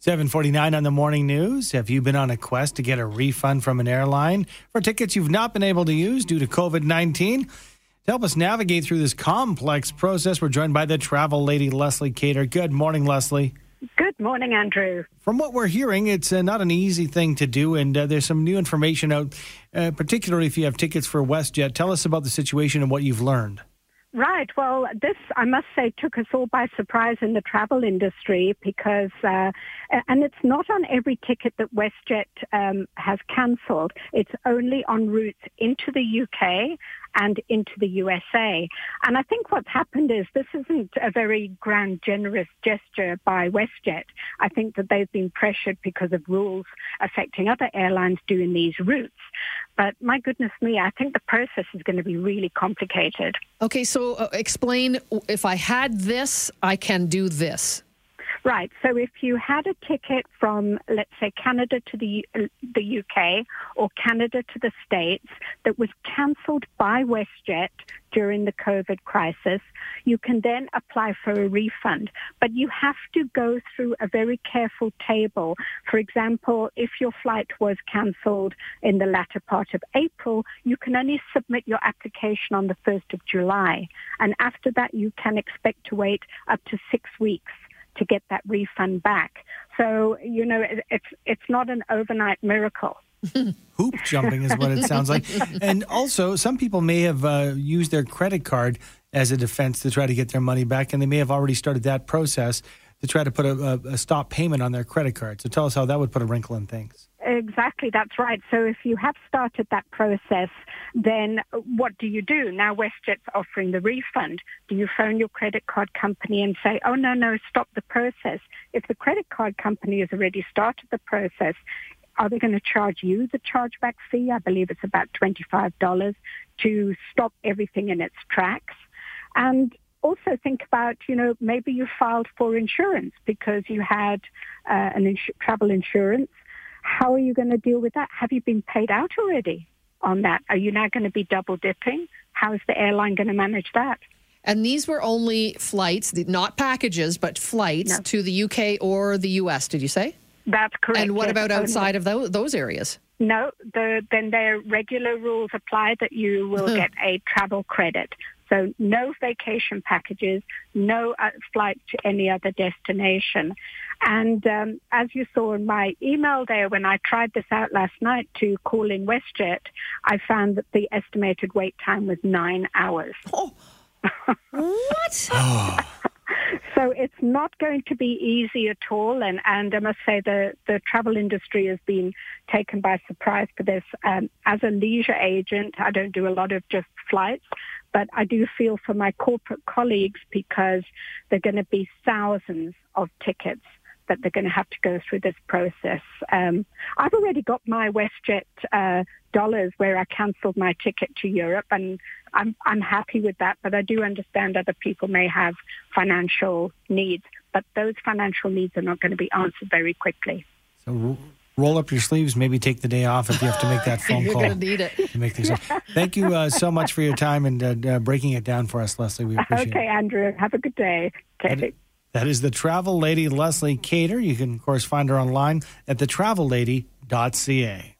749 on the morning news. Have you been on a quest to get a refund from an airline for tickets you've not been able to use due to COVID 19? To help us navigate through this complex process, we're joined by the travel lady, Leslie Keyter. Good morning, Leslie. Good morning, Andrew. From what we're hearing, it's uh, not an easy thing to do, and uh, there's some new information out, uh, particularly if you have tickets for WestJet. Tell us about the situation and what you've learned. Right. Well, this, I must say, took us all by surprise in the travel industry because, uh, and it's not on every ticket that WestJet um, has cancelled. It's only on routes into the UK and into the USA. And I think what's happened is this isn't a very grand, generous gesture by WestJet. I think that they've been pressured because of rules affecting other airlines doing these routes. But my goodness me, I think the process is going to be really complicated. Okay, so uh, explain if I had this, I can do this. Right. So if you had a ticket from, let's say, Canada to the uh, the UK or Canada to the States that was cancelled by WestJet during the COVID crisis, you can then apply for a refund. But you have to go through a very careful table. For example, if your flight was cancelled in the latter part of April, you can only submit your application on the 1st of July. And after that, you can expect to wait up to six weeks to get that refund back. So, you know, it, it's, it's not an overnight miracle. Hoop jumping is what it sounds like. And also, some people may have uh, used their credit card as a defense to try to get their money back, and they may have already started that process to try to put a, a, a stop payment on their credit card. So tell us how that would put a wrinkle in things. Exactly, that's right. So if you have started that process, then what do you do? Now WestJet's offering the refund. Do you phone your credit card company and say, oh, no, no, stop the process? If the credit card company has already started the process, are they going to charge you the chargeback fee? I believe it's about $25 to stop everything in its tracks. And also think about, you know, maybe you filed for insurance because you had uh, an ins- travel insurance. How are you going to deal with that? Have you been paid out already on that? Are you now going to be double dipping? How is the airline going to manage that? And these were only flights, not packages, but flights no. to the UK or the US, did you say? That's correct. And what yes, about outside of those, those areas? No, the, then their regular rules apply that you will get a travel credit. So no vacation packages, no uh, flight to any other destination. And um, as you saw in my email there, when I tried this out last night to call in WestJet, I found that the estimated wait time was nine hours. Oh. what? So it's not going to be easy at all. And, and I must say the, the travel industry has been taken by surprise for this. Um, as a leisure agent, I don't do a lot of just flights, but I do feel for my corporate colleagues because they're going to be thousands of tickets that they're going to have to go through this process. Um, I've already got my WestJet uh, dollars where I cancelled my ticket to Europe, and I'm I'm happy with that. But I do understand other people may have financial needs, but those financial needs are not going to be answered very quickly. So roll up your sleeves, maybe take the day off if you have to make that phone You're call. You're going to need it. To make things Thank you uh, so much for your time and uh, uh, breaking it down for us, Leslie. We appreciate okay, it. Okay, Andrew. Have a good day. Okay. That is the travel lady, Leslie Keyter. You can, of course, find her online at thetravellady.ca.